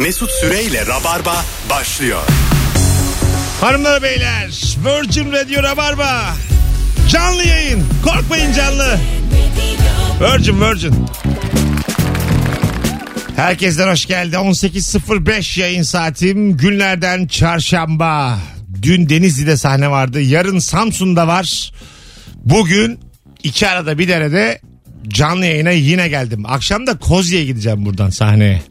Mesut Süreyle Rabarba başlıyor. Hanımlar beyler Virgin Radio Rabarba. Canlı yayın. Korkmayın canlı. Virgin Virgin. Herkesten hoş geldi. 18.05 yayın saatim. Günlerden çarşamba. Dün Denizli'de sahne vardı. Yarın Samsun'da var. Bugün iki arada bir derede canlı yayına yine geldim. Akşam da Kozye'ye gideceğim buradan sahneye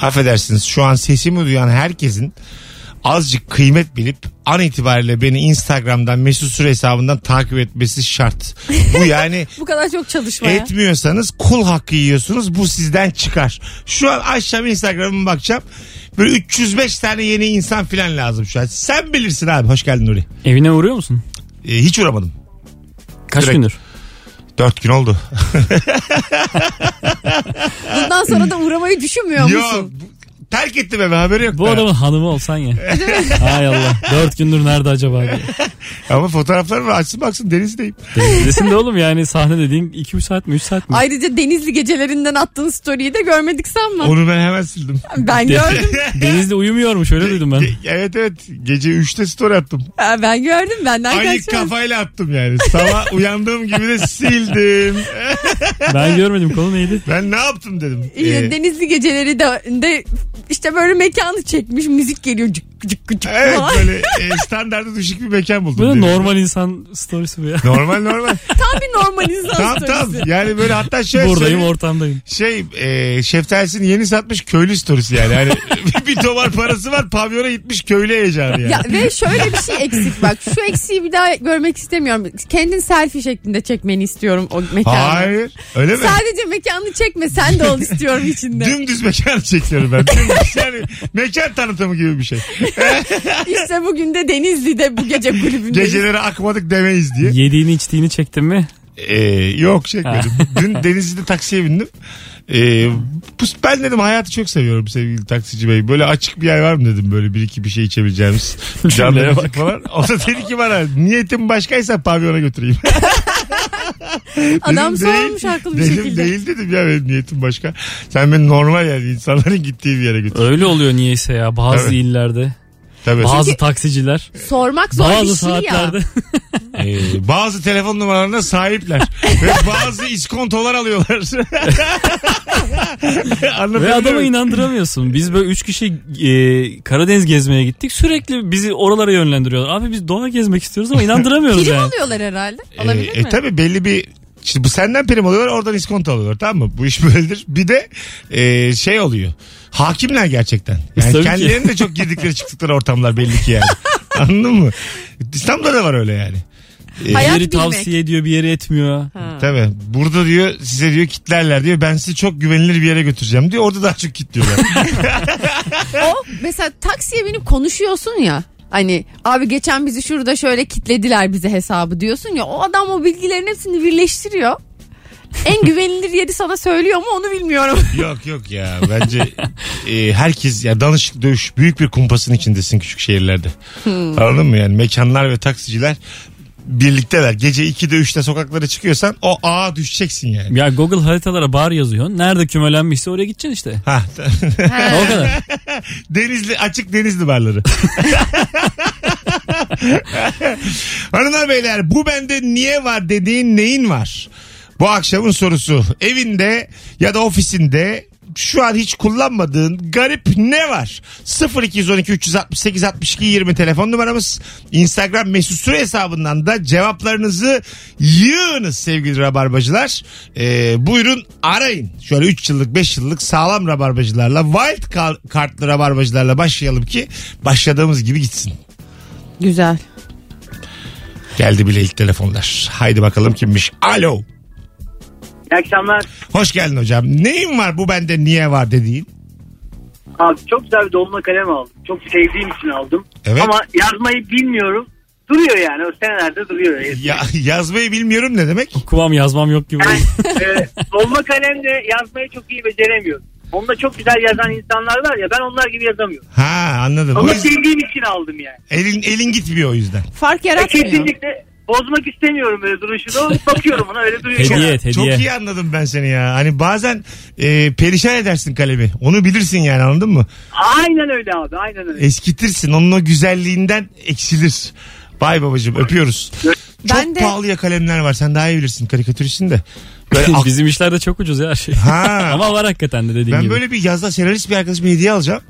Affedersiniz şu an sesimi duyan herkesin azıcık kıymet bilip an itibariyle beni Instagram'dan Mesut Süre hesabından takip etmesi şart. Bu yani Bu kadar çok çalışmaya. etmiyorsanız kul hakkı yiyorsunuz bu sizden çıkar. Şu an açacağım Instagram'ıma bakacağım. Böyle 305 tane yeni insan filan lazım şu an. Sen bilirsin abi. Hoş geldin Nuri. Evine uğruyor musun? Ee, hiç uğramadım. Kaç Direkt. gündür? Dört gün oldu. Bundan sonra da uğramayı düşünmüyor Yo, musun? bu- terk ettim eve haberi yok. Bu da. adamın hanımı olsan ya. Hay Allah. Dört gündür nerede acaba diye. Ama fotoğraflar var açsın baksın denizdeyim. Desin de oğlum yani sahne dediğin 2-3 saat mi 3 saat mi? Ayrıca Denizli gecelerinden attığın story'i de görmedik sanma. Onu ben hemen sildim. Ben gördüm. Denizde uyumuyormuş öyle duydum ben. Ge- evet evet gece 3'te story attım. Ha, ben gördüm benden Aynı kaçmaz. kafayla attım yani. Sabah uyandığım gibi de sildim. Ben görmedim konu neydi? Ben ne yaptım dedim. Ee, Denizli geceleri de, de işte böyle mekanı çekmiş müzik geliyor cık cık cık evet falan. böyle e, standartı düşük bir mekan buldum. Böyle normal insan storiesi bu ya. Normal normal. Tam bir normal insan tamam. storiesi. Yani böyle hatta şöyle Buradayım söyleyeyim. ortamdayım. Şey e, şeftalisini yeni satmış köylü storiesi yani. yani bir tomar parası var pavyona gitmiş köylü heyecanı yani. Ya ve şöyle bir şey eksik bak. Şu eksiği bir daha görmek istemiyorum. Kendin selfie şeklinde çekmeni istiyorum o mekanı. Hayır öyle mi? Sadece mekanı çekme sen de ol istiyorum içinde. Dümdüz mekan çekiyorum ben. Dümdüz yani mekan tanıtımı gibi bir şey. İşte bugün de Denizli'de bu gece kulübündeyiz. Geceleri akmadık demeyiz diye. Yediğini içtiğini çektin mi? Ee, yok çekmedim. Dün Denizli'de taksiye bindim. Ee, bu, ben dedim hayatı çok seviyorum sevgili taksici bey. Böyle açık bir yer var mı dedim böyle bir iki bir şey içebileceğimiz. Müzik bak. falan. O da dedi ki bana niyetim başkaysa pavyona götüreyim. Adam Dedim, sormuş haklı bir dedim, şekilde. Değil dedim ya benim niyetim başka. Sen beni normal yani insanların gittiği bir yere götür. Öyle oluyor niyeyse ya bazı Tabii. illerde. Tabii. Bazı taksiciler. Sormak zor Bazı bir şey ya. saatlerde. Ee, bazı telefon numaralarına sahipler. Ve bazı iskontolar alıyorlar. Anlatabiliyor Ve adamı muyum? inandıramıyorsun. Biz böyle üç kişi e, Karadeniz gezmeye gittik. Sürekli bizi oralara yönlendiriyorlar. Abi biz doğa gezmek istiyoruz ama inandıramıyoruz Prim yani. alıyorlar herhalde. Ee, Olabilir e, mi? tabii belli bir işte bu senden prim alıyorlar oradan iskonto alıyorlar tamam mı? Bu iş böyledir. Bir de e, şey oluyor. Hakimler gerçekten. Yani Tabii ki. kendilerinin de çok girdikleri çıktıkları ortamlar belli ki yani. Anladın mı? İstanbul'da da var öyle yani. E, Hayat Bir yeri bilmek. tavsiye ediyor bir yeri etmiyor. Ha. Tabii. Burada diyor size diyor kitlerler diyor. Ben sizi çok güvenilir bir yere götüreceğim diyor. Orada daha çok kitliyorlar. O mesela taksiye binip konuşuyorsun ya. Hani abi geçen bizi şurada şöyle kitlediler bize hesabı diyorsun ya. O adam o bilgilerin hepsini birleştiriyor. En güvenilir yeri sana söylüyor mu onu bilmiyorum. yok yok ya. Bence e, herkes ya danışık dövüş büyük bir kumpasın içindesin küçük şehirlerde. Anladın mı yani? Mekanlar ve taksiciler birlikteler. Gece 2'de 3'te sokaklara çıkıyorsan o ağa düşeceksin yani. Ya Google haritalara bar yazıyorsun. Nerede kümelenmişse oraya gideceksin işte. Ha. O kadar. denizli açık denizli barları. Hanımlar beyler bu bende niye var dediğin neyin var? Bu akşamın sorusu. Evinde ya da ofisinde şu an hiç kullanmadığın garip ne var? 0212 368 62 20 telefon numaramız. Instagram mesut süre hesabından da cevaplarınızı yığınız sevgili rabarbacılar. Ee, buyurun arayın. Şöyle 3 yıllık 5 yıllık sağlam rabarbacılarla wild kar- kartlı rabarbacılarla başlayalım ki başladığımız gibi gitsin. Güzel. Geldi bile ilk telefonlar. Haydi bakalım kimmiş. Alo. İyi akşamlar. Hoş geldin hocam. Neyin var bu bende niye var dediğin? Abi çok güzel bir dolma kalem aldım. Çok sevdiğim için aldım. Evet. Ama yazmayı bilmiyorum. Duruyor yani o senelerde duruyor. Ya, yazmayı bilmiyorum ne demek? Okumam yazmam yok gibi. Yani, e, dolma kalemle yazmayı çok iyi beceremiyorum. Onda çok güzel yazan insanlar var ya ben onlar gibi yazamıyorum. Ha anladım. O Ama yüzden sevdiğim için aldım yani. elin, elin gitmiyor o yüzden. Fark E, yaratmıyor. kesinlikle bozmak istemiyorum böyle duruşunu. Bakıyorum ona öyle duruyor. Hediye hediye. Çok iyi anladım ben seni ya. Hani bazen e, perişan edersin kalemi. Onu bilirsin yani anladın mı? Aynen öyle abi aynen öyle. Eskitirsin. Onun o güzelliğinden eksilir. Vay babacığım öpüyoruz. Çok Ben de- pahalıya kalemler var. Sen daha iyi bilirsin karikatüristsin de. Böyle ak- Bizim işlerde çok ucuz ya her şey. Ha. Ama var hakikaten de dediğin ben gibi. böyle bir yazda senarist bir arkadaşıma hediye alacağım.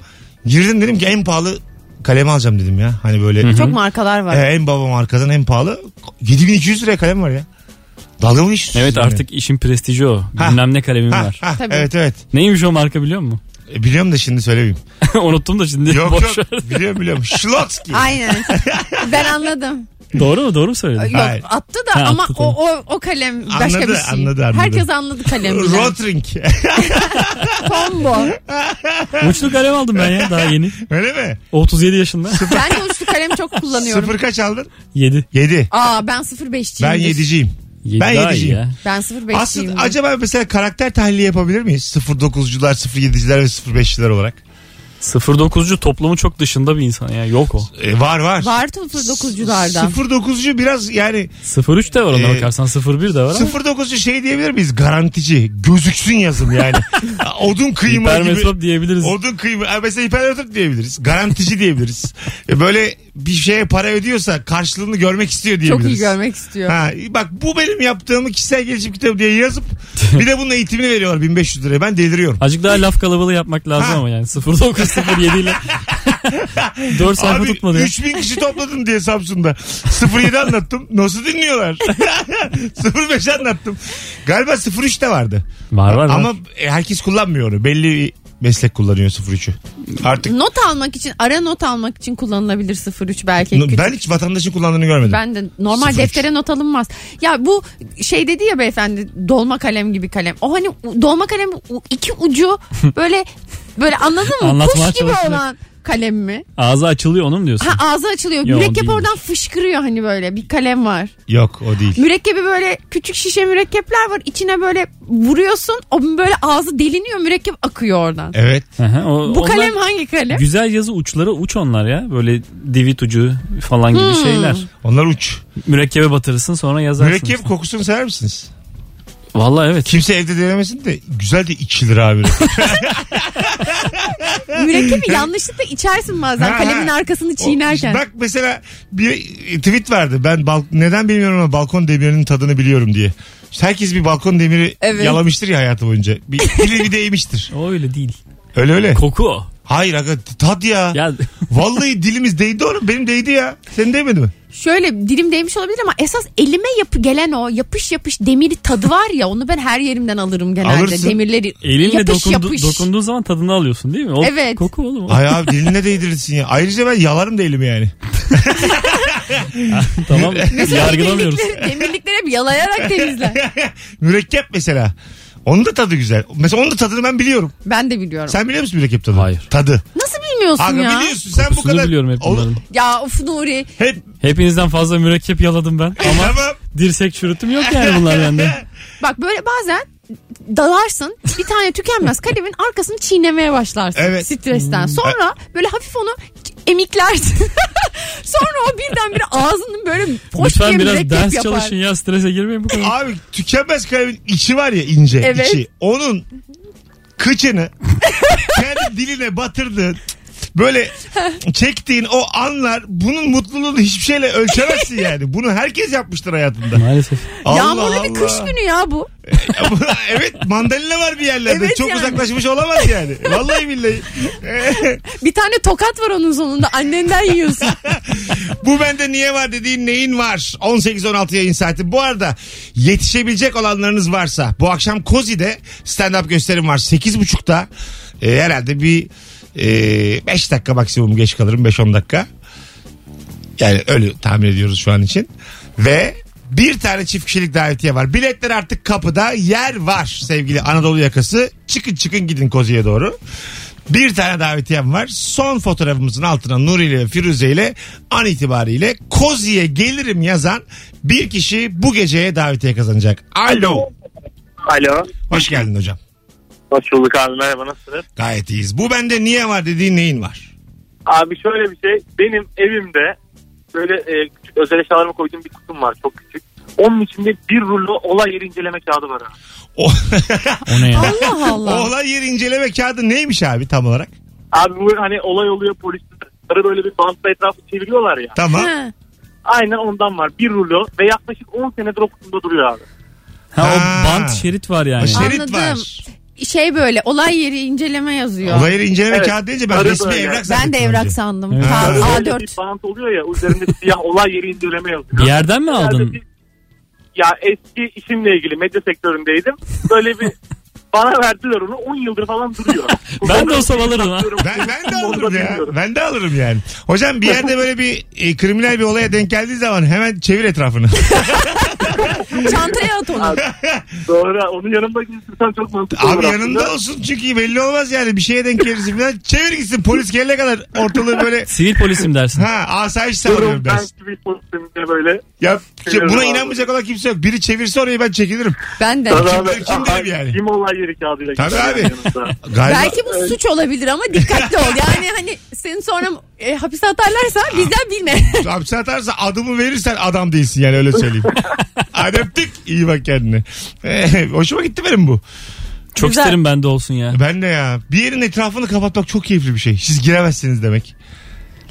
Girdim dedim ki en pahalı kalemi alacağım dedim ya. Hani böyle Çok markalar var. e, en baba markadan en pahalı. 7200 liraya kalem var ya. Dalga mı geçiyorsun? Evet yani? artık işin prestiji o. Ha. Bilmem ne kalemim Ha, var. ha, Tabii. evet evet. Neymiş o marka biliyor musun? E, biliyorum da şimdi söylemeyeyim. Unuttum da şimdi. Yok Boş yok ver. biliyorum biliyorum. Schlotzky. Aynen. ben anladım. Doğru mu? Doğru mu söyledin? Yok Hayır. attı da Ha, ama attı, o, o o kalem başka Anladı, bir şey. anladı, anladı. Herkes anladı kalemi. Rotring. Combo. Uçlu kalem aldım ben ya daha yeni. Öyle mi? 37 yaşında. Ben de uçlu kalem çok kullanıyorum. Sıfır kaç aldın? 7. 7. Aa ben 05'ciyim. Ben yediciyim. 7 Ben yediciyim. ya. Ben 05'ciyim. Aslında acaba mesela karakter tahlili yapabilir miyiz? 09'cular, 07'ciler ve 05'ciler olarak. 09'cu toplumu çok dışında bir insan ya. Yok o. E, var var. Var 09'cularda. 09'cu biraz yani 03 de var ona Ee, bakarsan 01 de var ama. 09'cu şey diyebilir miyiz? Garantici. Gözüksün yazım yani. Odun kıyma gibi. Hipermetrop diyebiliriz. Odun kıyma. Mesela hipermetrop diyebiliriz. Garantici diyebiliriz. E, Böyle bir şeye para ödüyorsa karşılığını görmek istiyor diyebiliriz. Çok iyi görmek istiyor. Ha, bak bu benim yaptığımı kişisel gelişim kitabı diye yazıp bir de bunun eğitimini veriyorlar 1500 liraya. Ben deliriyorum. Azıcık daha laf kalabalığı yapmak lazım Ha. ama yani 0907 ile 4 sayfa Abi tutmadı ya. 3000 kişi topladım diye Samsun'da. 07 anlattım. Nasıl dinliyorlar? 05 anlattım. Galiba 03 de vardı. Var var. Ama e, herkes kullanmıyor onu. Belli bir meslek kullanıyor 03'ü. Artık Not almak için, ara not almak için kullanılabilir 03 belki. No, ben hiç vatandaşın kullandığını görmedim. Ben de normal 03. deftere not alınmaz. Ya bu şey dedi ya beyefendi dolma kalem gibi kalem. O hani dolma kalem u- iki ucu böyle böyle anladın mı? Anlatmaya Kuş gibi olan kalem mi? Ağzı açılıyor onun mu diyorsun? Ha ağzı açılıyor. Yok, Mürekkep değil. oradan fışkırıyor hani böyle bir kalem var. Yok o değil. Mürekkebi böyle küçük şişe mürekkepler var. İçine böyle vuruyorsun. O böyle ağzı deliniyor mürekkep akıyor oradan. Evet. Hı hı, o- Bu onlar kalem hangi kalem? Güzel yazı uçları uç onlar ya. Böyle divit ucu falan gibi Hmm. şeyler. Onlar uç. Mürekkebe batırırsın sonra yazarsın. Mürekkep işte. kokusunu sever misiniz? Vallahi evet. Kimse evde denemesin de güzel de içilir abi. Mürekkebi yanlışlıkla içersin bazen Ha, kalemin ha. arkasını çiğnerken. O- Bak mesela bir tweet vardı. Ben bal- neden bilmiyorum ama balkon demirinin tadını biliyorum diye. İşte herkes bir balkon demiri Evet. yalamıştır ya hayatı boyunca. Bir dili bir değmiştir. O öyle değil. Öyle öyle. Koku o. Hayır aga tat ya. Ya Vallahi dilimiz değdi oğlum. Benim değdi ya. Senin değmedi mi? Şöyle dilim değmiş olabilir ama esas elime yapı gelen o yapış yapış demiri tadı var ya onu ben her yerimden alırım genelde. Alırsın. Demirleri elinle yapış dokundu, yapış. dokunduğun zaman tadını alıyorsun değil mi? O Evet. Koku oğlum. Ay abi diline değdirirsin ya. Ayrıca ben yalarım da elimi yani. tamam Mesela yargılamıyoruz. demirlikleri, demirlikleri hep yalayarak temizler. Mürekkep mesela. Onun da tadı güzel. Mesela onun da tadını ben biliyorum. Ben de biliyorum. Sen biliyor musun mürekkep tadını? Hayır. Tadı. Nasıl bilmiyorsun Aga ya? biliyorsun sen bu Kokusunu kadar. biliyorum hep Oğlum, bunların. Ya of Nuri. Hep Hepinizden fazla mürekkep yaladım ben. Ama tamam. dirsek çürütüm yok yani bunlar bende. Bak böyle bazen dalarsın bir tane tükenmez kalemin arkasını çiğnemeye başlarsın Evet. stresten. Sonra böyle hafif onu emiklersin. Sonra o birdenbire ağzının böyle poş diye Lütfen biraz ders yapar. çalışın ya strese girmeyin bu kadar. Abi tükenmez kalemin içi var ya ince Evet. içi. Onun kıçını kendi diline batırdığın böyle çektiğin o anlar bunun mutluluğunu hiçbir şeyle ölçemezsin yani. Bunu herkes yapmıştır hayatında. Maalesef. Allah Yağmurlu bir kış günü ya bu. evet mandalina var bir yerlerde. Evet Çok yani. uzaklaşmış olamaz yani. Vallahi billahi. Bir tane tokat var onun sonunda annenden yiyorsun. Bu bende niye var dediğin neyin var? 18-16 yayın saati. Bu arada yetişebilecek olanlarınız varsa bu akşam Kozi'de stand-up gösterim var. 8.30'da e, herhalde bir 5 dakika maksimum geç kalırım 5-10 dakika. Yani öyle tahmin ediyoruz şu an için. Ve bir tane çift kişilik davetiye var. Biletler artık kapıda yer var sevgili Anadolu yakası. Çıkın çıkın gidin Kozi'ye doğru. Bir tane davetiyem var. Son fotoğrafımızın altına Nuri ile ve Firuze ile an itibariyle Kozi'ye gelirim yazan bir kişi bu geceye davetiye kazanacak. Alo. Alo. Hoş geldin hocam. Hoş bulduk abi merhaba nasılsınız? Gayet iyiyiz. Bu bende niye var dediğin neyin var? Abi şöyle bir şey benim evimde böyle e, küçük özel eşyalarımı koyduğum bir kutum var çok küçük. Onun içinde bir rulo olay yeri inceleme kağıdı var abi. O, O ne ya? Allah Allah. olay yeri inceleme kağıdı neymiş abi tam olarak? Abi bu hani olay oluyor polisler böyle bir bantla etrafı çeviriyorlar ya. Tamam. Ha. Aynen ondan var. Bir rulo ve yaklaşık 10 senedir o kutumda duruyor abi. Ha, Ha. o bant şerit var yani. O şerit Anladım. var. Şey böyle olay yeri inceleme yazıyor. Olay yeri inceleme Evet. kağıdı deyince ben Sarı resmi böyle. evrak Ben de evrak önce. sandım. Evet. Böyle A4. bir bant oluyor ya üzerinde siyah olay yeri inceleme yazıyor. Bir yerden mi aldın? Bir- Ya eski işimle ilgili medya sektöründeydim. Böyle bir bana verdiler onu 10 yıldır falan duruyor. Ben de olsam alırdım ha. Ben, ben de alırım ya. Ben de alırım yani. Hocam bir yerde böyle bir e, kriminal bir olaya denk geldiği zaman hemen çevir etrafını. Çantaya at onu. Doğru. Onun yanımda gitsen çok mantıklı olur Abi aslında. yanında olsun çünkü belli olmaz yani bir şeye denk gelirsin falan. Çevir gitsin polis gelene kadar ortalığı böyle Sivil polisim dersin. ha asayiş sağlıyorum ben dersin. gibi pozitifim diye böyle. Ya Çeviririm buna abi. inanmayacak olan kimse yok. Biri çevirse orayı ben çekilirim. Ben de. Tabii Kim- abi. kim derim yani? Kim olay yeri kağıdıyla Tabii abi. yanımda. Galiba Belki bu suç olabilir ama dikkatli ol. Yani hani seni sonra e, hapise atarlarsa bizden bilme. hapse atarsa adımı verirsen adam değilsin yani öyle söyleyeyim. Hadi öptük. İyi bak kendine. Eh, hoşuma gitti benim bu. Çok Güzel. isterim bende olsun ya. Ben de ya. Bir yerin etrafını kapatmak çok keyifli bir şey. Siz giremezsiniz demek.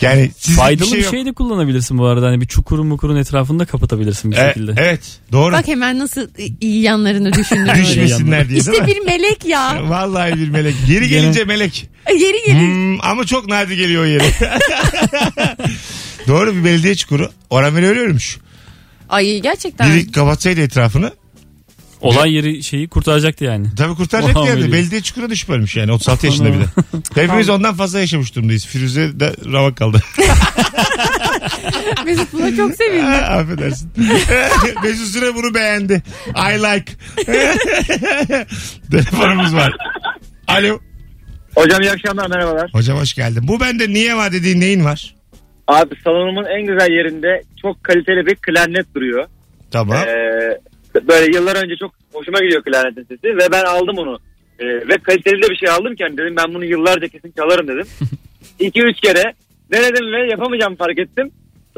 Yani Faydalı bir yok. şey de kullanabilirsin bu arada. Hani bir çukurun mukurun etrafını da kapatabilirsin bir E, şekilde. evet doğru. Bak hemen nasıl iyi yanlarını düşündün. Düşmesinler diye İşte bir melek ya. Vallahi bir melek. Yeri Gene- gelince melek. Yeri gelir. Hmm, ama çok nadir geliyor o yere. Doğru bir belediye çukuru. Orhan Veli öyle ölmüş. Ay gerçekten. Biri kapatsaydı etrafını. Olay yeri şeyi kurtaracaktı yani. Tabii kurtaracak yerdi. Veli. Belediye çukura düşüp ölmüş yani. 36 yaşında bir de. Hepimiz ondan fazla yaşamış durumdayız. Firuze de ramak kaldı. Mesut buna çok sevindi. Affedersin. Mesut Süre bunu beğendi. I like. Telefonumuz var. Alo. Hocam iyi akşamlar merhabalar. Hocam hoş geldin. Bu bende niye var dediğin neyin var? Abi salonumun en güzel yerinde çok kaliteli bir klarnet duruyor. Tamam. Ee, böyle yıllar önce çok hoşuma gidiyor klarnetin sesi ve ben aldım onu. Ee, ve kaliteli de bir şey aldım ki hani dedim ben bunu yıllarca kesin çalarım dedim. 2-3 kere denedim ve yapamayacağım fark ettim.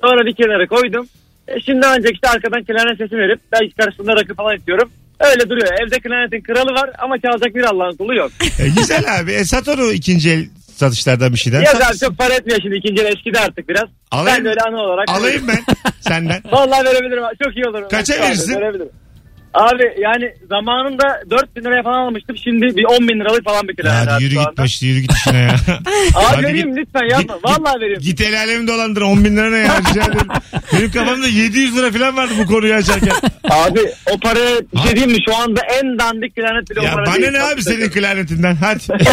Sonra bir kenara koydum. E şimdi ancak işte arkadan klarnet sesi verip belki karşısında rakı falan istiyorum. Öyle duruyor. Evde klarnetin kralı var ama çalacak bir Allah'ın kulu yok. E, güzel abi. E, sat onu ikinci el satışlardan bir şeyden. Ya Sat- abi çok para etmiyor şimdi ikinci el eskidi artık biraz. Alayım. Ben de öyle anı olarak. Alayım ben senden. Vallahi verebilirim. Çok iyi olur. Kaça verirsin? Verebilirim. Abi yani zamanında 4 bin liraya falan almıştım. Şimdi bir 10 bin liralık falan bir kira. Ya hadi yürü şu git anda. başta yürü git işine ya. Abi Hadi vereyim git. lütfen yapma. Git- Vallahi vereyim. Git el alemi dolandır 10 bin lira ne ya rica ederim. Benim kafamda 700 lira falan vardı bu konuyu açarken. Abi o paraya bir şey diyeyim mi? Şu anda en dandik klarnet bile o ya para bana değil. ne abi senin klarnetinden hadi.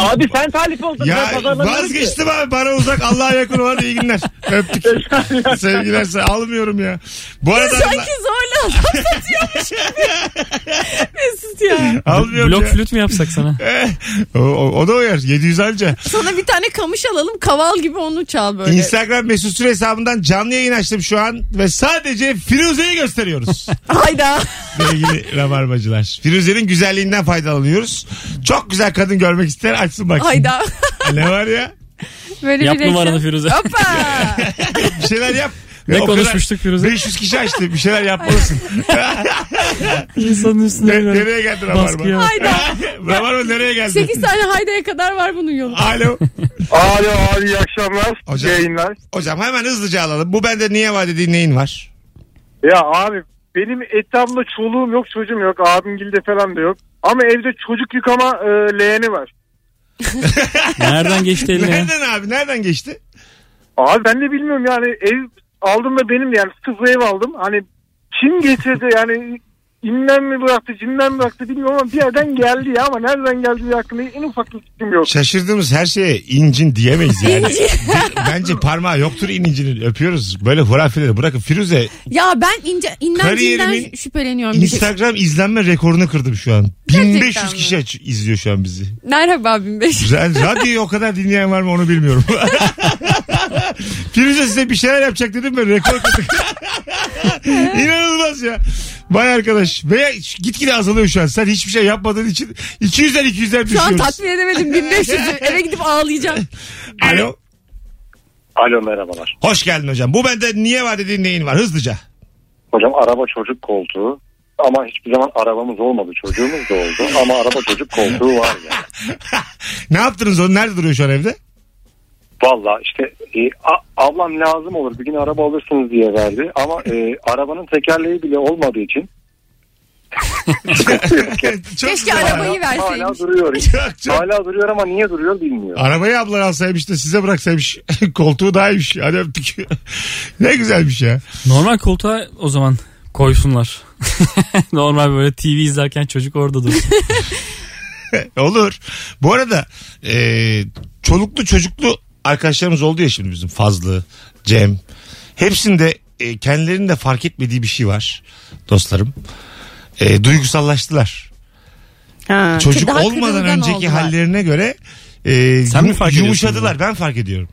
Abi sen talip oldun. ya ben pazarlamıyorum ki. vazgeçtim abi para uzak Allah'a yakın olan iyi günler. Öptük. Sevgiler almıyorum ya. Bu arada Sanki zorla adam satıyormuş gibi. Mesut ya. almıyorum Blok ya. flüt mü yapsak sana? o, o, o da uyar 700 anca. Sana bir tane kamış alalım kaval gibi onu çal böyle. Instagram mesut süre hesabından canlı yayın açtım şu an ve sadece Firuze'yi gösteriyoruz. Hayda. Sevgili rabarbacılar. Firuze'nin güzelliğinden faydalanıyoruz. Çok güzel kadın görmek ister açsın baksın. Hayda. Ne var ya? Böyle Yap bir numaranı Firuze. Hoppa. Bir şeyler yap. Ne o konuşmuştuk Firuze? 500 kişi açtı. Bir şeyler yapmalısın. İnsanın üstüne Ne- böyle nereye geldi baskı Rabarba? Hayda. Rabarba nereye geldi? 8 tane haydaya kadar var bunun yolu. Alo. Alo abi iyi akşamlar. Hocam. Yayınlar. Hocam hemen hızlıca alalım. Bu bende niye var dediğin neyin var? Ya abi benim etrafımda çoluğum yok çocuğum yok. Abim gilde falan da yok. Ama evde çocuk yıkama e, leğeni var. Nereden geçti eline ya? Nereden abi? Nereden geçti? Abi ben de bilmiyorum yani ev aldım da benim de yani sıfır ev aldım. Hani kim getirdi yani inden mi bıraktı cinden mi bıraktı bilmiyorum ama bir yerden geldi ya ama nereden geldiği hakkında en ufak bir fikrim yok. Şaşırdığımız her şeye incin diyemeyiz yani. Bence parmağı yoktur incinin. Öpüyoruz. Böyle hurafeleri bırakın. Firuze Ya ben ince inden Kariyerimin cinden şüpheleniyorum. Bir şey. Instagram izlenme rekorunu kırdım şu an. Gerçekten 1500 mi? kişi aç- izliyor şu an bizi. Merhaba 1500. Ra- Radyoyu o kadar dinleyen var mı onu bilmiyorum. Firuze size bir şeyler yapacak dedim ben rekor kırdık. İnanılmaz ya. Vay arkadaş. Ve gitgide azalıyor şu an. Sen hiçbir şey yapmadığın için 200'den 200'den Şu an düşüyoruz. tatmin edemedim 1500'ü. Eve gidip ağlayacağım. Alo. Alo merhabalar. Hoş geldin hocam. Bu bende niye var dediğin neyin var? Hızlıca. Hocam araba çocuk koltuğu ama hiçbir zaman arabamız olmadı. Çocuğumuz da oldu ama araba çocuk koltuğu var yani. Ne yaptınız onu? Nerede duruyor şu an evde? Valla işte e, a- ablam lazım olur bir gün araba alırsınız diye verdi ama e, arabanın tekerleği bile olmadığı için Çok Keşke güzel. arabayı hala verseymiş. duruyor. Çok, çok. hala duruyor ama niye duruyor bilmiyorum. Arabayı ablan alsaymış da size bıraksaymış. Koltuğu daha iyiymiş. Hadi öptük. ne güzelmiş ya. Normal koltuğa o zaman koysunlar. Normal böyle TV izlerken çocuk orada dursun. Olur. Bu arada e, çoluklu çocuklu arkadaşlarımız oldu ya şimdi bizim Fazlı, Cem. Hepsinde e, kendilerinin de fark etmediği bir şey var dostlarım. E, duygusallaştılar. Ha, Çocuk daha olmadan kırılgan önceki oldular. hallerine göre e, Sen mi yum- fark yumuşadılar. Ben fark ediyorum.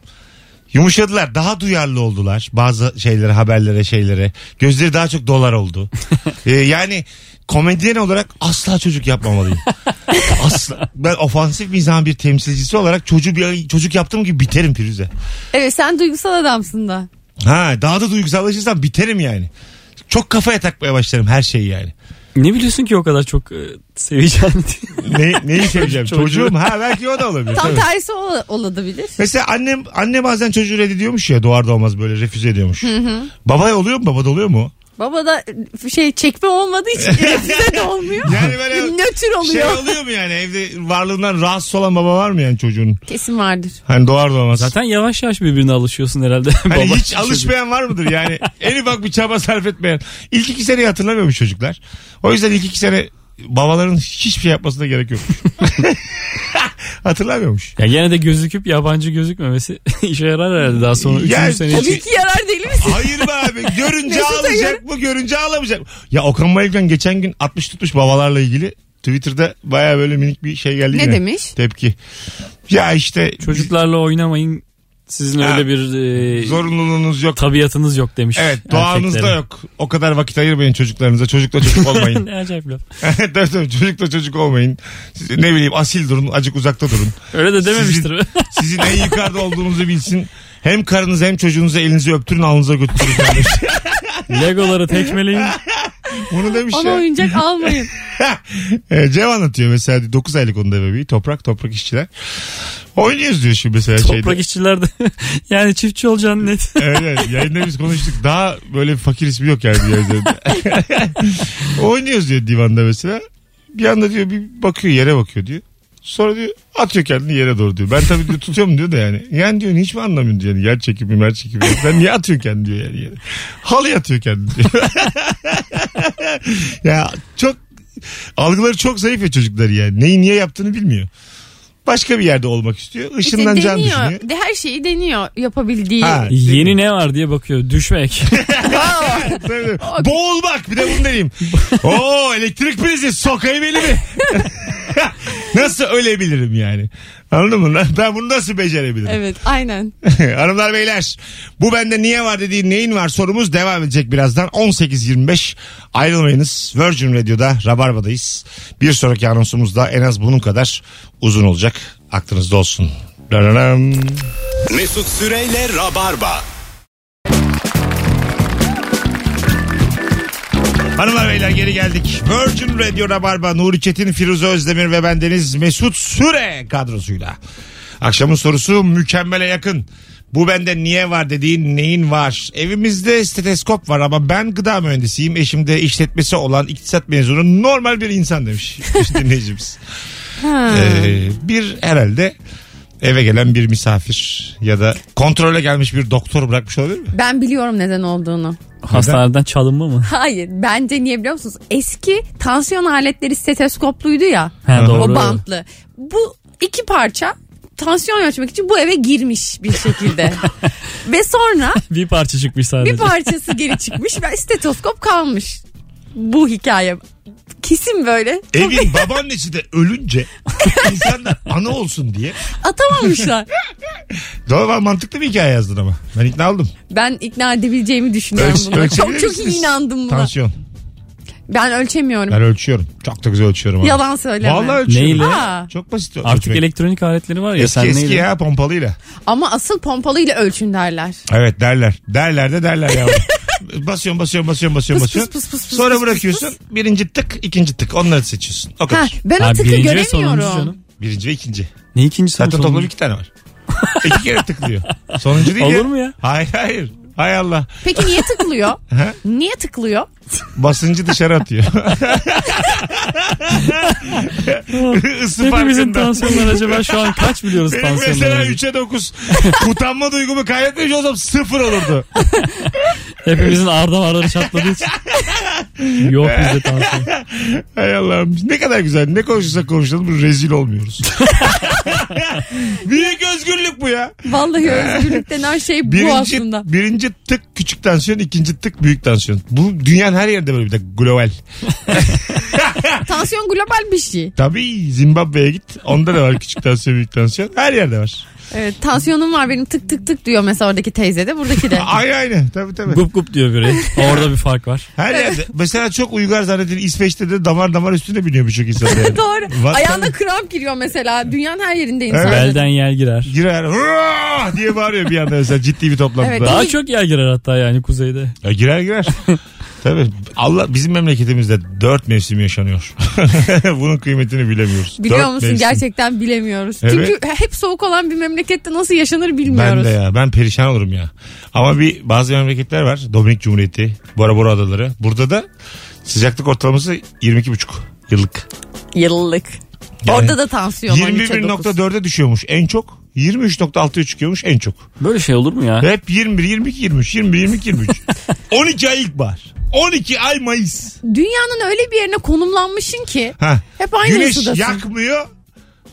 Yumuşadılar. Daha duyarlı oldular. Bazı şeylere, haberlere, şeylere. Gözleri daha çok dolar oldu. E, yani komedyen olarak asla çocuk yapmamalıyım. asla. Ben ofansif mizahın bir temsilcisi olarak çocuğu bir çocuk yaptığım gibi biterim Firuze. Evet sen duygusal adamsın da. Ha, daha da duygusallaşırsam biterim yani. Çok kafaya takmaya başlarım her şeyi yani. ne biliyorsun ki o kadar çok e, seveceğini. Ne, neyi seveceğim? Çocuğu. Çocuğum. Ha belki o da olabilir. Tam tabii. tersi ol- olabilir. Mesela annem anne bazen çocuğu reddediyormuş ya doğar doğmaz böyle refüze ediyormuş. Babaya oluyor mu? Babada oluyor mu? Baba da şey çekme olmadığı için refüze de olmuyor. Yani böyle Nötr Şey oluyor. oluyor mu yani evde varlığından rahatsız olan baba var mı yani çocuğun? Kesin vardır. Hani doğar doğmaz. Zaten yavaş yavaş birbirine alışıyorsun herhalde. Hani Baba, hiç alışmayan var mıdır yani? en ufak bir çaba sarf etmeyen. İlk iki seneyi hatırlamıyormuş çocuklar. O yüzden ilk iki sene babaların hiçbir şey yapmasına gerek yok. Hatırlamıyormuş. Ya gene de gözüküp yabancı gözükmemesi işe yarar herhalde daha sonra. Üçüncü Yani sene tabii için. Ki yarar değil misin? Hayır be abi. Görünce Mesut'a ağlayacak mı? Görünce ağlamayacak mı? Ya Okan Bayülgen geçen gün 60 tutmuş babalarla ilgili. Twitter'da baya böyle minik bir şey geldi Ne yine. demiş? Tepki. Ya işte Çocuklarla oynamayın. Sizin Ha. öyle bir e, zorunluluğunuz yok. tabiatınız yok demiş. Evet doğanızda yok. O kadar vakit ayırmayın çocuklarınıza. Çocukla çocuk olmayın. ne acayip laf. tabii tabii çocukla çocuk olmayın. Siz, ne bileyim asil durun. Acık uzakta durun. Öyle de dememiştir. Sizin en yukarıda olduğunuzu bilsin. Hem karınızı hem çocuğunuzu elinizi öptürün alnınıza götürün. Legoları tekmeleyin. Bunu demiş Ona ya. oyuncak almayın. e, Cev anlatıyor mesela 9 aylık onda bebeği. Toprak toprak işçiler. Oynuyoruz diyor şimdi mesela Toprak şeyde. işçilerde yani çiftçi olacaksın net. Evet, evet yayında biz konuştuk. Daha böyle fakir ismi yok yani. Oynuyoruz diyor divanda mesela. Bir anda diyor bir bakıyor yere bakıyor diyor. Sonra diyor atıyor kendini yere doğru diyor. Ben tabii diyor, tutuyorum diyor da yani. Yani diyor hiç mi anlamıyorsun diyor. Yani yer çekimi yer çekimi. Sen niye atıyorsun kendini diyor yani yere. Halı atıyor kendini diyor. ya çok algıları çok zayıf ya çocuklar yani. Neyi niye yaptığını bilmiyor. Başka bir yerde olmak istiyor. İşte Işınlanacağını deniyor. düşünüyor. De her şeyi deniyor yapabildiği. Ha. Yeni ne var diye bakıyor. Düşmek. Tabii. Boğulmak bir de bunu deneyeyim. Oo elektrik prizi sokayım elimi. nasıl ölebilirim yani? Anladın mı? Ben bunu nasıl becerebilirim? Evet aynen. Hanımlar beyler bu bende niye var dediğin neyin var sorumuz devam edecek birazdan 18.25 ayrılmayınız Virgin Radio'da Rabarba'dayız bir sonraki anonsumuz da en az bunun kadar uzun olacak aklınızda olsun Dararam. Mesut Süreyle Rabarba. Hanımlar beyler geri geldik. Virgin Radio Rabarba, Nuri Çetin, Firuze Özdemir ve bendeniz Mesut Süre kadrosuyla. Akşamın sorusu mükemmele yakın. Bu bende niye var dediğin neyin var? Evimizde steteskop var ama ben gıda mühendisiyim. Eşimde işletmesi olan iktisat mezunu normal bir insan demiş dinleyicimiz. Ee, bir herhalde eve gelen bir misafir ya da kontrole gelmiş bir doktor bırakmış olabilir mi? Ben biliyorum neden olduğunu. Hastaneden çalınma mı? Hayır bence niye biliyor musunuz? Eski tansiyon aletleri stetoskopluydu ya. Ha, doğru. O bantlı. Bu iki parça tansiyon ölçmek için bu eve girmiş bir şekilde. Ve sonra Bir parça çıkmış sadece. bir parçası geri çıkmış ve stetoskop kalmış. Bu hikaye. Kesin böyle. Evin babaannesi de ölünce insanlar ana olsun diye. Atamamışlar. Doğru mantıklı bir hikaye yazdın ama. Ben ikna oldum. Ben ikna edebileceğimi düşünüyorum Ölç- buna. Çok çok iyi inandım buna. Tansiyon. Ben ölçemiyorum. Ben ölçüyorum. Çok da güzel ölçüyorum. abi. Yalan söyleme. Vallahi ölçüyorum. Neyle? Aa. Çok basit. Artık ölçmek. elektronik aletleri var ya. Eski sen eski neyle? ya pompalıyla. Ama asıl pompalıyla ölçün derler. Evet derler. Derler de derler ya. basıyorsun basıyorsun basıyorsun basıyorsun Pıs, pıs, basıyorsun. pıs, pıs, pıs, Sonra pıs, pıs, bırakıyorsun. Birinci tık ikinci tık. Onları seçiyorsun. O Ha, kadar. ben Ha, o tıkı birinci ve sonuncu göremiyorum. Birinci ve ikinci. Ne ikinci Zaten sınıf toplam oldu? iki tane var. İki kere tıklıyor. Sonuncu değil Olur mu ya? Hayır hayır. Hay Allah. Peki niye tıklıyor? Niye tıklıyor? Basıncı dışarı atıyor. Isı Hepimizin farkında. tansiyonları acaba şu an kaç biliyoruz Benim mesela tansiyonları? 3'e 9 utanma duygumu kaybetmiş olsam sıfır olurdu. Hepimizin arda varları çatladığı için. Yok bizde tansiyon. Hay Allah'ım ne kadar güzel. Ne konuşursak konuşalım rezil olmuyoruz. Büyük özgürlük bu ya. Vallahi özgürlük denen şey bu Birinci, aslında. birinci tık küçük tansiyon, ikinci tık büyük tansiyon. Bu dünyanın her yerinde böyle bir de global. Tansiyon global bir şey. Tabii Zimbabwe'ye git. Onda da var küçük tansiyon, büyük tansiyon. Her yerde var. Evet, tansiyonum var benim tık tık tık diyor mesela oradaki teyze de buradaki de. Aynı aynı. Tabii tabii. Gup gup diyor biri. Orada bir fark var. Her yerde. Mesela çok uygar zannedilen İsveç'te de damar damar üstüne biniyor birçok insan. Yani. Doğru. Var Ayağına kramp giriyor mesela. Dünyanın her yerinde insan. Evet. Belden yer girer. Girer "Hurra!" diye bağırıyor bir anda mesela ciddi bir toplantıda. Evet. Daha çok yer girer hatta yani kuzeyde. Ya girer girer. Tabii. Allah bizim memleketimizde dört mevsim yaşanıyor. Bunun kıymetini bilemiyoruz. Biliyor Dört musun? mevsim. Gerçekten bilemiyoruz. Evet. Çünkü hep soğuk olan bir memlekette nasıl yaşanır Ben bilmiyoruz. de ya. Ben perişan olurum ya. Ama bir bazı memleketler var. Dominik Cumhuriyeti, Bora Bora Adaları. Burada da sıcaklık ortalaması 22,5 yıllık. Yıllık. Yani Orada da tansiyon 13'e 9. 21.4'e düşüyormuş en çok. 23.6'ya çıkıyormuş en çok. Böyle şey olur mu ya? Hep 21, 22, 23, 21, 22, 23. 12 ay ilkbahar. 12 ay Mayıs. Dünyanın öyle bir yerine konumlanmışsın ki Ha. hep aynı Güneş ısıdasın. yakmıyor.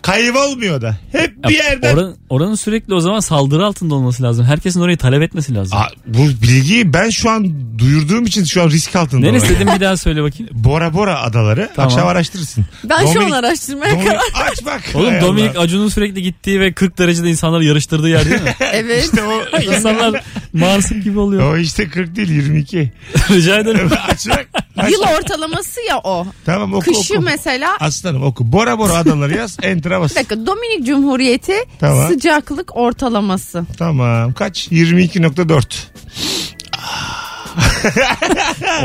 Kaybolmuyor da. Hep bir Ya, yerden. oran- oranın sürekli o zaman saldırı altında olması lazım. Herkesin orayı talep etmesi lazım. Aa, bu bilgiyi ben şu an duyurduğum için şu an risk altında. Neresi dedim bir daha söyle bakayım. Bora Bora adaları. Tamam. Akşam araştırırsın. Ben şu an Dominik- araştırmaya Dominik, karar aç bak. Oğlum Hay Dominik Allah. Acun'un sürekli gittiği ve 40 derecede insanları yarıştırdığı yer değil mi? Evet. İşte o, İnsanlar marsık gibi oluyor. o işte 40 değil 22. Rica ederim. aç bak. Aç. Yıl ortalaması ya o. Tamam oku Kışı oku. mesela Aslanım oku. Bora Bora adaları yaz. Enter'a bas. bir dakika Dominik Cumhuriyeti Tamam. sıcaklık ortalaması. Tamam. Kaç? 22.4.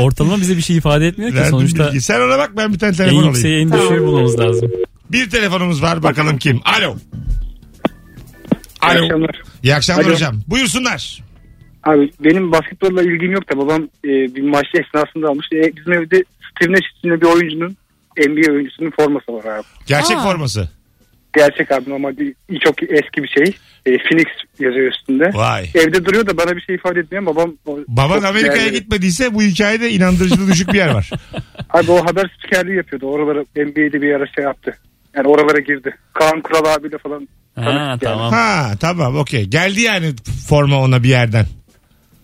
Ortalama bize bir şey ifade etmiyor ki. Verdim Sonuçta bilgi. Sen ona bak ben bir tane en telefon alayım. yükseği en düşüğü bulmamız lazım. Bir telefonumuz var bakalım kim? Alo. Alo. akşamlar. İyi akşamlar Alo. hocam. Buyursunlar. Abi benim basketbolla ilgim yok da babam e, bir maçta esnasında almış. E, bizim evde Steve Nash isimli bir oyuncunun NBA oyuncusunun forması var abi. Gerçek Aa. forması. Gerçek abi normalde çok eski bir şey. E, Phoenix yazıyor üstünde. Vay. Evde duruyor da bana bir şey ifade etmiyor. Babam Baban Amerika'ya değerli. gitmediyse bu hikayede inandırıcılığı düşük bir yer var. Abi o haber spikerliği yapıyordu. Oralara NBA'de bir ara şey yaptı. Yani oralara girdi. Kaan Kural abiyle falan. Ha yani. tamam. Ha tamam okey. Geldi yani forma ona bir yerden.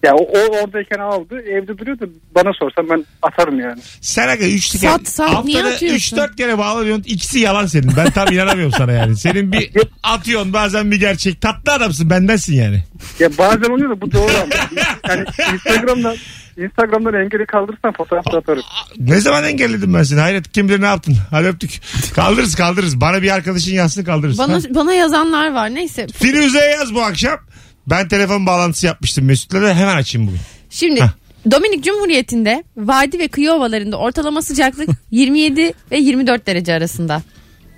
Ya o, o oradayken aldı. Evde duruyor da bana sorsan ben atarım yani. Sen aga 3 Sat, sat, niye atıyorsun? 3-4 kere bağlanıyorsun. İkisi yalan senin. Ben tam inanamıyorum sana yani. Senin bir atıyorsun bazen bir gerçek. Tatlı adamsın bendensin yani. Ya bazen oluyor da bu doğru ama. Yani Instagram'dan Instagram'dan engeli kaldırırsan fotoğraf da atarım. Ne zaman engelledim ben seni? Hayret kim bilir ne yaptın? Hadi öptük. Kaldırırız kaldırırız. Bana bir arkadaşın yazsın kaldırırız. Bana Ha? bana yazanlar var. Neyse. Firuze'ye yaz bu akşam. Ben telefon bağlantısı yapmıştım Mesut'la da hemen açayım bugün. Şimdi Heh. Dominik Cumhuriyeti'nde vadi ve kıyı ovalarında ortalama sıcaklık 27 ve 24 derece arasında.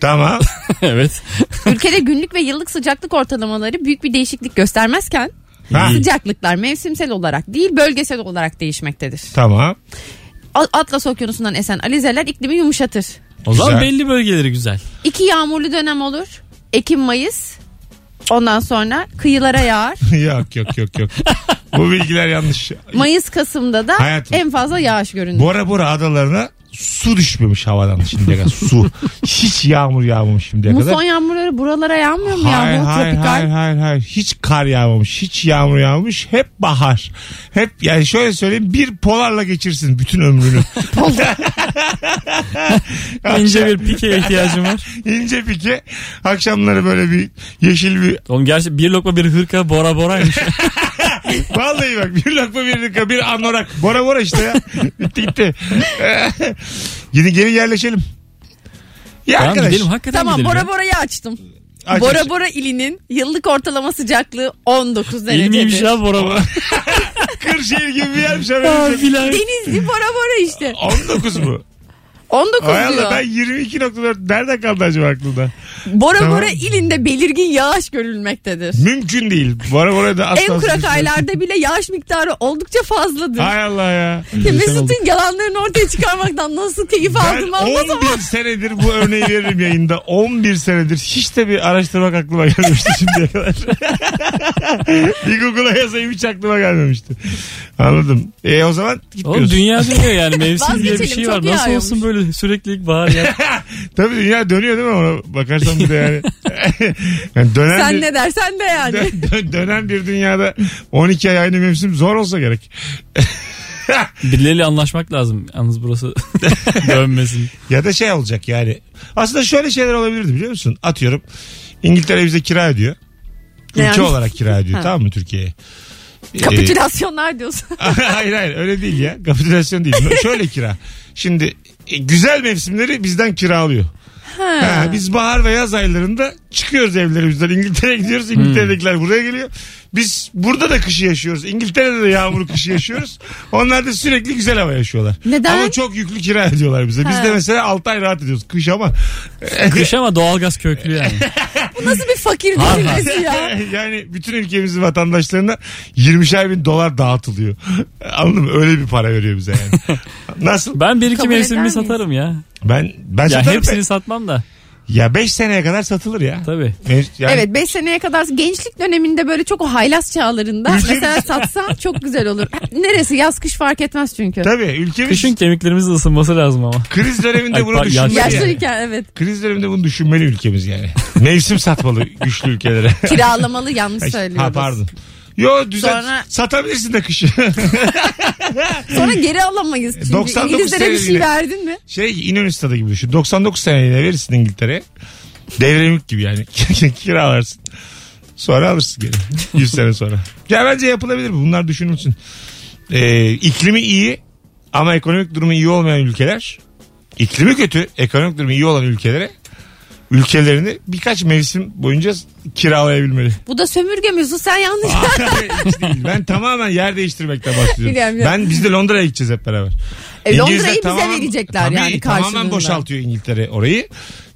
Tamam. evet. Ülkede günlük ve yıllık sıcaklık ortalamaları büyük bir değişiklik göstermezken Ha. sıcaklıklar mevsimsel olarak değil bölgesel olarak değişmektedir. tamam. Atlas Okyanusu'ndan esen alizeler iklimi yumuşatır. O zaman Güzel. belli bölgeleri güzel. İki yağmurlu dönem olur. Ekim-Mayıs. Ondan sonra kıyılara yağar. yok yok yok yok. Bu bilgiler yanlış. Mayıs-Kasım'da da Hayatım. en fazla yağış görünür. Bora Bora adalarına su düşmemiş havadan şimdiye kadar. Su. Hiç yağmur yağmamış şimdiye kadar. Muson yağmurları buralara yağmıyor mu Hayır, ya? Bu hayır, tropikal. hayır, hayır, hayır. Hiç kar yağmamış. Hiç yağmur yağmamış. Hep bahar. Hep yani şöyle söyleyeyim bir polarla geçirsin bütün ömrünü. İnce bir pikeye ihtiyacım var. İnce pike. Akşamları böyle bir yeşil bir Oğlum gerçi bir lokma bir hırka bora boraymış. Vallahi bak bir lokma bir dakika bir anorak. Bora bora işte ya. Bitti gitti. Gidin gelin yerleşelim. Ya Tamam arkadaş. gidelim hakikaten Tamam gidelim. Bora ya. Bora'yı açtım. Aç, Bora aç. Bora ilinin yıllık ortalama sıcaklığı 19 İlmiymiş derecedir. ya Bora Bora. Kırşehir gibi bir yermiş Aa, haberim. filan. Denizli Bora Bora işte. 19 mu? 19 Hay Allah diyor. ben 22.4 nereden kaldı acaba aklımda? Bora Tamam. Bora ilinde belirgin yağış görülmektedir. Mümkün değil. Bora bora da asla. En kurak aylarda bile yağış miktarı oldukça fazladır. Hay Allah ya. Ya Mesut'un yalanlarını ortaya çıkarmaktan nasıl keyif Ben aldım anlatamam. 11 senedir bu örneği veririm yayında. 11 senedir hiç de bir araştırmak aklıma gelmemişti şimdiye kadar. bir Google'a yazayım hiç aklıma gelmemişti. Anladım. E o zaman Oğlum gitmiyoruz. dünya dönüyor yani mevsim diye bir Vazgeçelim, şey çok var. Nasıl yağıyormuş. olsun böyle sürekli ilkbahar ya. Tabii dünya dönüyor değil mi ona bakarsan bir de yani. yani dönen Sen bir, ne dersen de yani. dö- dö- dönen bir dünyada 12 ay aynı mevsim zor olsa gerek. Birileriyle anlaşmak lazım. Yalnız burası dönmesin. Ya da şey olacak yani. Aslında şöyle şeyler olabilirdi biliyor musun? Atıyorum İngiltere bize kira ödüyor. Ülke Yani- olarak kira ödüyor tamam mı Türkiye'ye? Ee, Kapitülasyonlar diyorsun. hayır hayır öyle değil ya. Kapitülasyon değil. Şöyle kira. Şimdi güzel mevsimleri bizden kiralıyor. Ha, biz bahar ve yaz aylarında çıkıyoruz evlerimizden. İngiltere'ye gidiyoruz. İngiltere'dekiler buraya geliyor. Biz burada da kışı yaşıyoruz. İngiltere'de de yağmur kışı yaşıyoruz. Onlar da sürekli güzel hava yaşıyorlar. Neden? Ama çok yüklü kira ediyorlar bize. Biz Ha. de mesela 6 ay rahat ediyoruz. Kış ama. Kış ama doğalgaz köklü yani. Bu nasıl bir fakir düşüncesi ya? yani bütün ülkemizin vatandaşlarına 20'şer bin dolar dağıtılıyor. Anladın mı? Öyle bir para veriyor bize yani. Nasıl? Ben bir iki Kabul eder mevsimimi miyiz? satarım ya. Ben ben Ya satarım. hepsini satmam da. Ya 5 seneye kadar satılır ya. Tabii. Yani Evet 5 seneye kadar gençlik döneminde böyle çok o haylaz çağlarında mesela satsan çok güzel olur. Neresi yaz kış fark etmez çünkü. Tabii ülkemiz Kışın kemiklerimizin ısınması lazım ama. kriz döneminde Ay, bunu pardon, düşünmeli. yaşlı- yani. Yaşlıyken evet. Kriz döneminde bunu düşünmeli ülkemiz yani. Mevsim satmalı güçlü ülkelere. Kiralamalı yanlış ha söylüyoruz. pardon. Yo düzen Sonra- satabilirsin de kışı. Sonra geri alamayız. Çünkü 99 İngilizlere bir şey verdin mi? şey İnönü stadı gibi düşün. 99 seneliğine verirsin İngiltere. Devremlik gibi yani. Kiralarsın. Sonra alırsın geri. 100 sene sonra. Ya bence yapılabilir bu. Bunlar düşünülsün. Ee, iklimi iyi ama ekonomik durumu iyi olmayan ülkeler iklimi kötü ekonomik durumu iyi olan ülkelere ülkelerini birkaç mevsim boyunca kiralayabilmeli. Bu da sömürge mevzu sen yanlış. Hayır, hiç değil. Ben tamamen yer değiştirmekten bahsediyorum. Biliyorum, biliyorum. Ben biz de Londra'ya gideceğiz hep beraber. E, İngilizler Londra'yı bize tamam- verecekler Tabii, yani karşılığında. Tamamen boşaltıyor İngiltere orayı.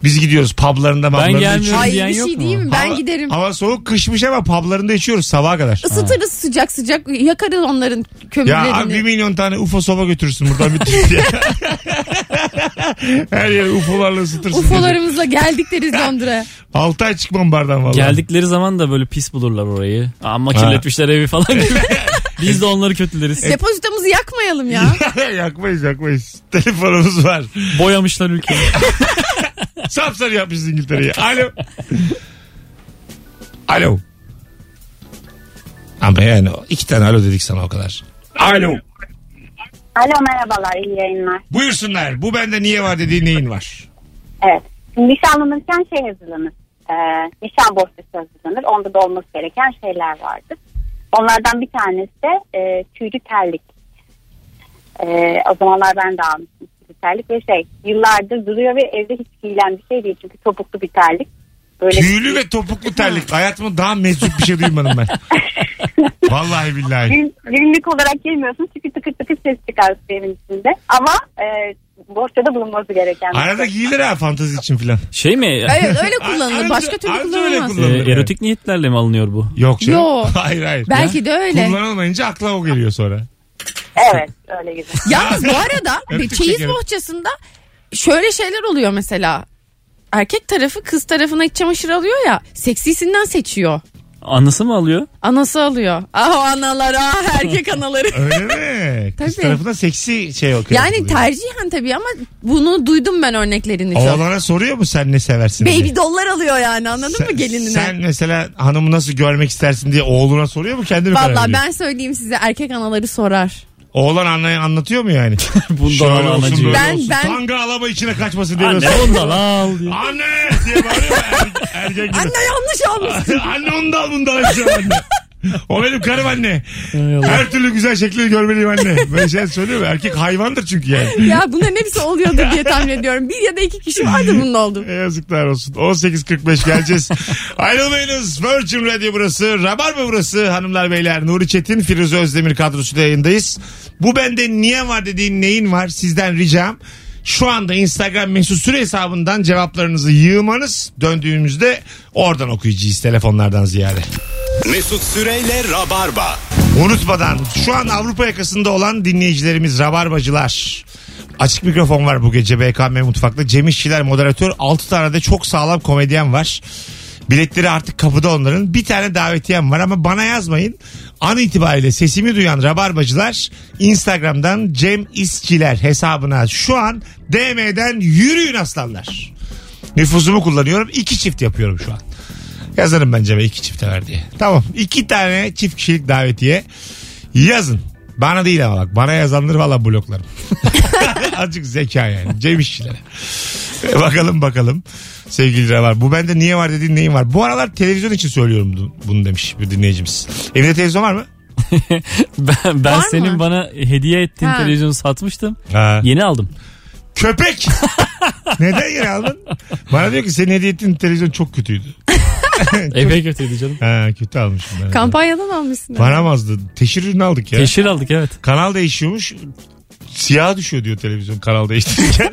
Biz gidiyoruz publarında mablarında gelmiyorum. içiyoruz. Ay diyen bir yok şey mu? değil mi? Ben Hava- giderim. Hava soğuk kışmış ama publarında içiyoruz sabaha kadar. Isıtırız sıcak sıcak yakarız onların Ya kömürlerini. abi bir milyon tane UFO soba götürürsün buradan bir Türkiye. Her yeri UFO'larla ısıtırsın. UFO'larımızla geldik deriz Londra'ya. 6 ay çıkmam bardan valla. Geldikleri zaman da böyle pis bulurlar orayı. Ama kirletmişler evi falan gibi. Biz de onları kötüleriz. Depozitomuzu yakmayalım ya. yakmayız yakmayız. Telefonumuz var. Boyamışlar ülkeyi. Sapsarı yapmışız İngiltere'yi. Alo. Alo. Ama yani iki tane alo dedik sana o kadar. Alo. Alo merhabalar iyi yayınlar. Buyursunlar. Bu bende niye var dediğin neyin var? Evet. Nişanlanırken şey hazırlanır. Ee, nişan bohçası hazırlanır. Onda da olması gereken şeyler vardır. Onlardan bir tanesi de e, tüylü terlik. Ee, o zamanlar ben de almıştım terlik ve şey yıllardır duruyor ve evde hiç giyilen bir şey değil çünkü topuklu bir terlik. Böyle Tüylü ve topuklu terlik. Hayatımda daha meczup bir şey duymadım ben. Vallahi billahi. Gün- günlük olarak giymiyorsun çünkü tıkır tıkır ses çıkar evin içinde. Ama e, bohçada bulunması gereken. Arada şey. giyilir ha fantezi için filan. Şey mi? Evet öyle kullanılır. Başka türlü anca öyle kullanılmaz. kullanılır. Ee, erotik niyetlerle mi alınıyor bu? Yok canım. Yo. Hayır hayır. Belki de öyle. Kullanılmayınca akla o geliyor sonra. Evet öyle güzel. Yalnız bu arada Öptük çeyiz şekerim. bohçasında şöyle şeyler oluyor mesela. Erkek tarafı kız tarafına iç çamaşır alıyor ya seksisinden seçiyor. Anısı mı alıyor? Anası alıyor. Ah o analar ah erkek anaları. Öyle mi? Kız Tabii. tarafına seksi şey o. Yani tercihen tabii ama bunu duydum ben örneklerini çok. Oğlana soruyor mu sen ne seversin diye? Baby dollar alıyor yani anladın mı gelinine? Sen mesela hanımı nasıl görmek istersin diye oğluna soruyor mu kendini Valla ben söyleyeyim size erkek anaları sorar. Oğlan anneye anlatıyor mu yani? Bundan Şöyle al olsun anacığım. böyle Ben- olsun. ben- Tanga alama içine kaçmasın diye. Anne ondan al diye. Anne diye bağırıyor er, ergen gibi. Anne yanlış almış. Anne da al işte anne. O benim karım anne. Her türlü güzel şekli görmeliyim anne. Böyle şey söylüyor mu? Erkek hayvandır çünkü yani. ya bunların hepsi oluyordur diye tahmin ediyorum. Bir ya da iki kişi vardır bunun oldu. E, Yazıklar olsun. 18.45 geleceğiz. Ayrılmayınız. Virgin Radio burası. Rabarba burası. Hanımlar beyler. Nuri Çetin, Firuze Özdemir kadrosuyla yayındayız. Bu bende niye var dediğin neyin var? Sizden ricam. Şu anda Instagram mesut süre hesabından cevaplarınızı yığmanız. Döndüğümüzde oradan okuyacağız telefonlardan ziyade. Mesut Süreyle Rabarba. Unutmadan şu an Avrupa yakasında olan dinleyicilerimiz Rabarbacılar. Açık mikrofon var bu gece BKM Mutfak'ta. Cem İşçiler moderatör. 6 tane de çok sağlam komedyen var. Biletleri artık kapıda onların. Bir tane davetiyem var ama bana yazmayın. An itibariyle sesimi duyan Rabarbacılar Instagram'dan Cem İşçiler hesabına şu an DM'den yürüyün aslanlar. Nüfusumu kullanıyorum. iki çift yapıyorum şu an. Yazarım ben Cem'e iki çifte ver diye. Tamam. iki tane çift kişilik davetiye yazın. Bana değil ama bak. Bana yazanları valla bloklarım. Azıcık zeka yani. Cem işçilere. E, bakalım bakalım. Sevgili var. Bu bende niye var dediğin neyin var? Bu aralar televizyon için söylüyorum bunu- demiş bir dinleyicimiz. Evinde televizyon var mı? Ben, ben Var senin mı? bana hediye ettiğin Ha. televizyonu satmıştım. Ha. Yeni aldım. Köpek. Neden yine aldın? Bana diyor ki senin hediye ettiğin televizyon çok kötüydü. Epey kötüydü canım. Ha, kötü almışım ben. Kampanyadan almışsın. Varamazdı. Teşhir ürünü aldık ya. Teşhir aldık evet. Kanal değişiyormuş. Siyah düşüyor diyor televizyon kanal değiştirirken.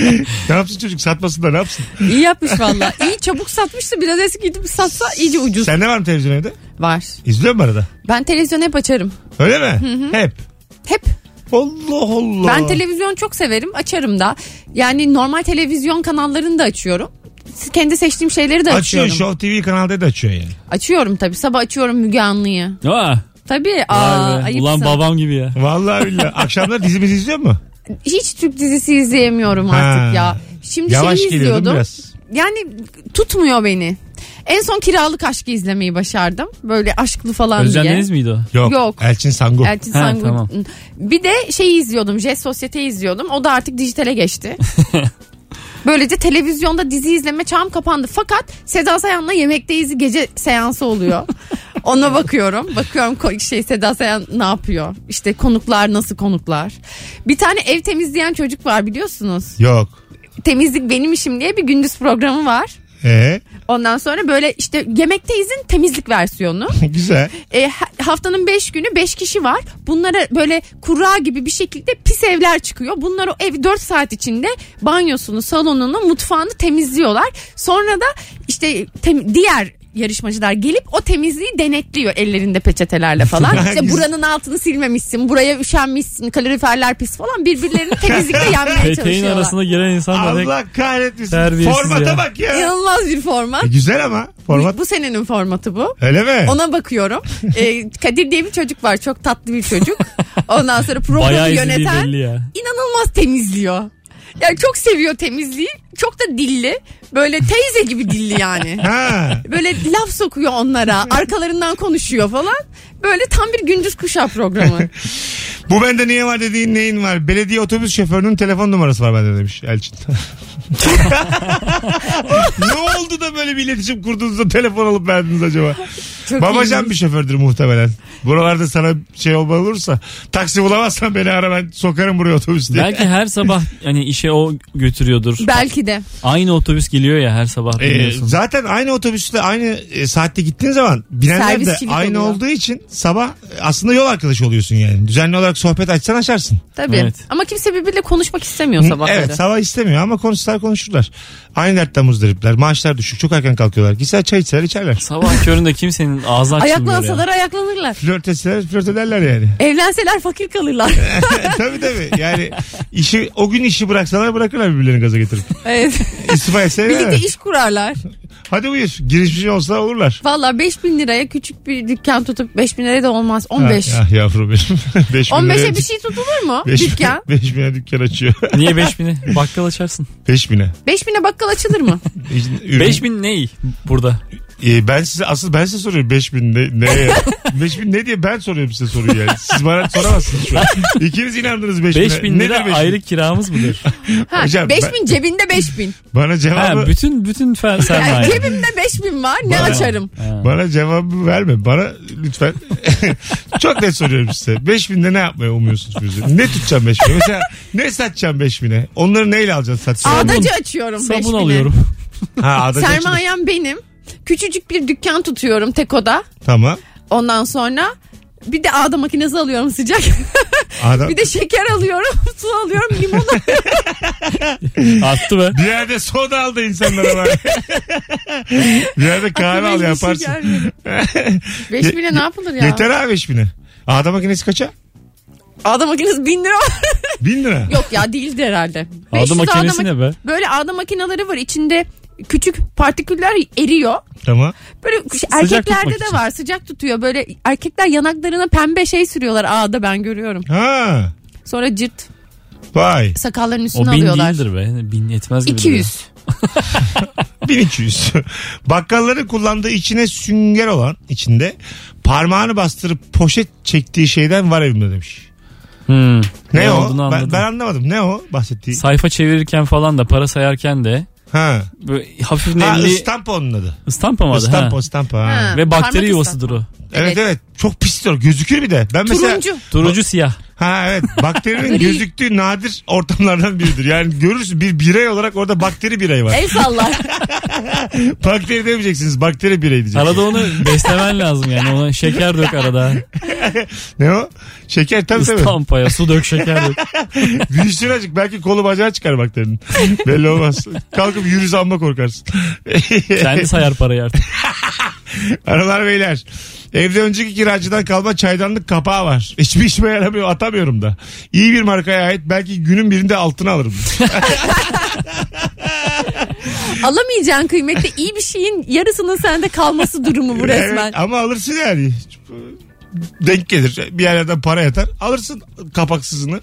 ne yapsın çocuk satmasın da ne yapsın? İyi yapmış valla. İyi çabuk satmıştı. Biraz eski gidip satsa iyice ucuz. Sende var mı televizyon evde? Var. İzliyor musun arada? Ben televizyon hep açarım. Öyle mi? Hep. Hep. Allah Allah. Ben televizyon çok severim. Açarım da. Yani normal televizyon kanallarını da açıyorum. Kendi seçtiğim şeyleri de Açıyor açıyorum. Show TV kanalda da açıyor yani. Açıyorum tabii. Sabah açıyorum Müge Anlı'yı. Aa, Tabii. Aa, ayıpsın. Ulan babam gibi ya. Vallahi billahi. Akşamlar dizimizi izliyor mu? Hiç Türk dizisi izleyemiyorum artık ya. Şimdi Yavaş şeyi izliyordum. biraz. Yani tutmuyor beni. En son kiralık aşkı izlemeyi başardım. Böyle aşklı falan Özcan diye. Deniz miydi o? Yok. Yok. Elçin Sangu. Elçin Ha, Sangun. tamam. Bir de şeyi izliyordum. Jet Sosyete'yi izliyordum. O da artık dijitale geçti. Böylece televizyonda dizi izleme çağım kapandı. Fakat Seda Sayan'la yemekteyiz gece seansı oluyor. Ona bakıyorum. Bakıyorum şey Seda Sayan ne yapıyor? İşte konuklar nasıl konuklar? Bir tane ev temizleyen çocuk var biliyorsunuz. Yok. Temizlik benim işim diye bir gündüz programı var. Ee, Ondan sonra böyle işte yemekteyizin temizlik versiyonu. güzel. E, ha- haftanın 5 günü 5 kişi var. Bunlara böyle kura gibi bir şekilde pis evler çıkıyor. Bunlar o ev 4 saat içinde banyosunu, salonunu, mutfağını temizliyorlar. Sonra da işte tem- diğer yarışmacılar gelip o temizliği denetliyor ellerinde peçetelerle falan. İşte buranın altını silmemişsin, buraya üşenmişsin, kaloriferler pis falan. Birbirlerini temizlikte yenmeye Peteğin çalışıyorlar. arasına giren insan da Allah kahretmesin. Terbiyesiz Formata ya. bak ya. İnanılmaz bir format. E, güzel ama format. Bu senenin formatı bu. Öyle mi? Ona bakıyorum. Ee, Kadir diye bir çocuk var. Çok tatlı bir çocuk. Ondan sonra programı bayağı izlediği yöneten belli ya. inanılmaz temizliyor. Yani çok seviyor temizliği. Çok da dilli. Böyle teyze gibi dilli yani. Ha. Böyle laf sokuyor onlara. Arkalarından konuşuyor falan. Böyle tam bir gündüz kuşağı programı. Bu bende niye var dediğin neyin var? Belediye otobüs şoförünün telefon numarası var bende demiş Elçin. ne oldu da böyle bir iletişim kurduğunuzda telefon alıp verdiniz acaba? Çok Babacan bir şofördür muhtemelen. Buralarda sana şey olma olursa taksi bulamazsan beni ara ben sokarım buraya otobüs diye. Belki her sabah hani işe o götürüyordur. Belki de. Aynı otobüs geliyor ya her sabah Ee, biliyorsun. zaten aynı otobüste aynı e, saatte gittiğin zaman binenler de Servisçilik aynı oluyor. olduğu için sabah aslında yol arkadaşı oluyorsun yani. Düzenli olarak sohbet açsan açarsın. Tabii. Evet. Ama kimse birbiriyle konuşmak istemiyor sabahları. Evet sabah istemiyor ama konuşsalar konuşurlar. Aynı dertten muzdaripler. Maaşlar düşük. Çok erken kalkıyorlar. Gitseler çay içseler içerler. Sabah köründe kimsenin ağzı açılmıyor Ayaklansalar ya. ayaklanırlar. Flört etseler flört ederler yani. Evlenseler fakir kalırlar. tabii tabii. Yani işi o gün işi bıraksalar bırakırlar birbirlerini gaza getirip. evet. İstifa etseler. Birlikte iş kurarlar. Hadi buyur. Girişimci olsa olurlar. Valla 5000 liraya küçük bir dükkan tutup 5000 liraya da olmaz. 15. Ah, ah yavrum benim. 5 bin 15'e liraya bir şey tutulur mu? beş bin- dükkan. beş bine dükkan açıyor. Niye 5000'i? Bakkal açarsın. 5 bine. 5000'e bakkal açılır mı? Ürün- 5000 ne burada? Ee, ben size asıl ben size soruyorum 5000 ne, ne 5000 ne diye ben soruyorum size soruyu yani. Siz bana soramazsınız şu an. İkiniz inandınız 5000'e. 5000 lira Nedir 5000? aylık kiramız mıdır? Ha, Hocam, 5000 cebinde 5000. Bana cevabı ha, bütün bütün fer- Yani sermaye. cebimde 5000 var ne Bana- açarım? Ha. Bana cevabı verme. Bana lütfen. Çok net soruyorum size. 5000'de ne yapmayı umuyorsun Firuze? Ne tutacağım 5000'e? Mesela ne satacağım 5000'e? Onları neyle alacaksın satacağım? Ağdacı açıyorum Sabun 5000'e. alıyorum. Ha, açılır. Sermayem benim. Küçücük bir dükkan tutuyorum Teko'da. Tamam. Ondan sonra bir de ağda makinesi alıyorum sıcak. Adam, bir de şeker alıyorum, su alıyorum, limon alıyorum. Attı be. bir yerde soda aldı insanlara bak. bir yerde kahve al şey yaparsın. gelmedi. Beş bine ne yapılır ya? Yeter abi 5000'e. Ağda makinesi kaça? Ağda makinesi bin lira. 1000 lira. Yok ya değildi herhalde. Ağda 500 makinesi mak- ne be? Böyle ağda makineleri var içinde küçük partiküller eriyor. Tamam. Böyle erkeklerde de var sıcak tutuyor. Böyle erkekler yanaklarına pembe şey sürüyorlar ağda ben görüyorum. Ha. Sonra cırt Vay. sakalların üstüne O bin alıyorlar. değildir be. Bin yetmez gibi. 200. 1200. Bakkalların kullandığı içine sünger olan içinde parmağını bastırıp poşet çektiği şeyden var evimde demiş. Hmm. Ne, o? olduğunu Ben, ben anlamadım. Ne o bahsettiği? Sayfa çevirirken falan da para sayarken de Ha. böyle hafif Ha nemli ıstampa onun adı. ıstampa mı adı? Istampa Ha. Ha. Ha. Ve bakteri Parmak yuvasıdır o. Evet Evet. evet. Çok pis o. Gözükür bir de. Ben mesela Turuncu. Turuncu siyah. Ha evet. Bakterinin gözüktüğü nadir ortamlardan biridir. Yani görürsün bir birey olarak orada bakteri birey var. El sallar. bakteri demeyeceksiniz. Bakteri birey diyeceksiniz. Arada onu beslemen lazım yani. Ona şeker dök arada. Ne o? Şeker tabii tabii. Istampaya su dök şeker dök. Büyüsün azıcık. Belki kolu bacağı çıkar bakterinin. Belli olmaz. Kalkıp yürü amma korkarsın. Kendi sayar parayı artık. Aralar beyler. Evde önceki kiracıdan kalma çaydanlık kapağı var. Hiçbir işime yaramıyor atamıyorum da. İyi bir markaya ait belki günün birinde altına alırım. Alamayacağın kıymetli iyi bir şeyin yarısının sende kalması durumu bu resmen. Evet, ama alırsın yani. Denk gelir. Bir yerden para yatar. Alırsın kapaksızını.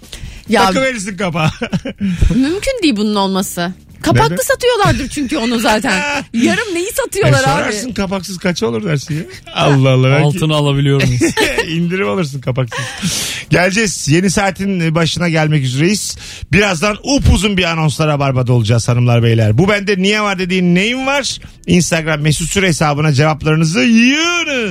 Ya Takıverirsin kapağı. mümkün değil bunun olması. Kapaklı satıyorlardır çünkü onu zaten. Yarım neyi E, satıyorlar sorarsın abi? kapaksız kaça olur dersin ya. Allah Allah. belki- Altını alabiliyor muyuz? İndirim alırsın kapaksız. Geleceğiz. Yeni saatin başına gelmek üzereyiz. Birazdan upuzun bir anonslara barbada olacağız hanımlar beyler. Bu bende niye var dediğin neyin var? Instagram mesut süre hesabına cevaplarınızı yığınız.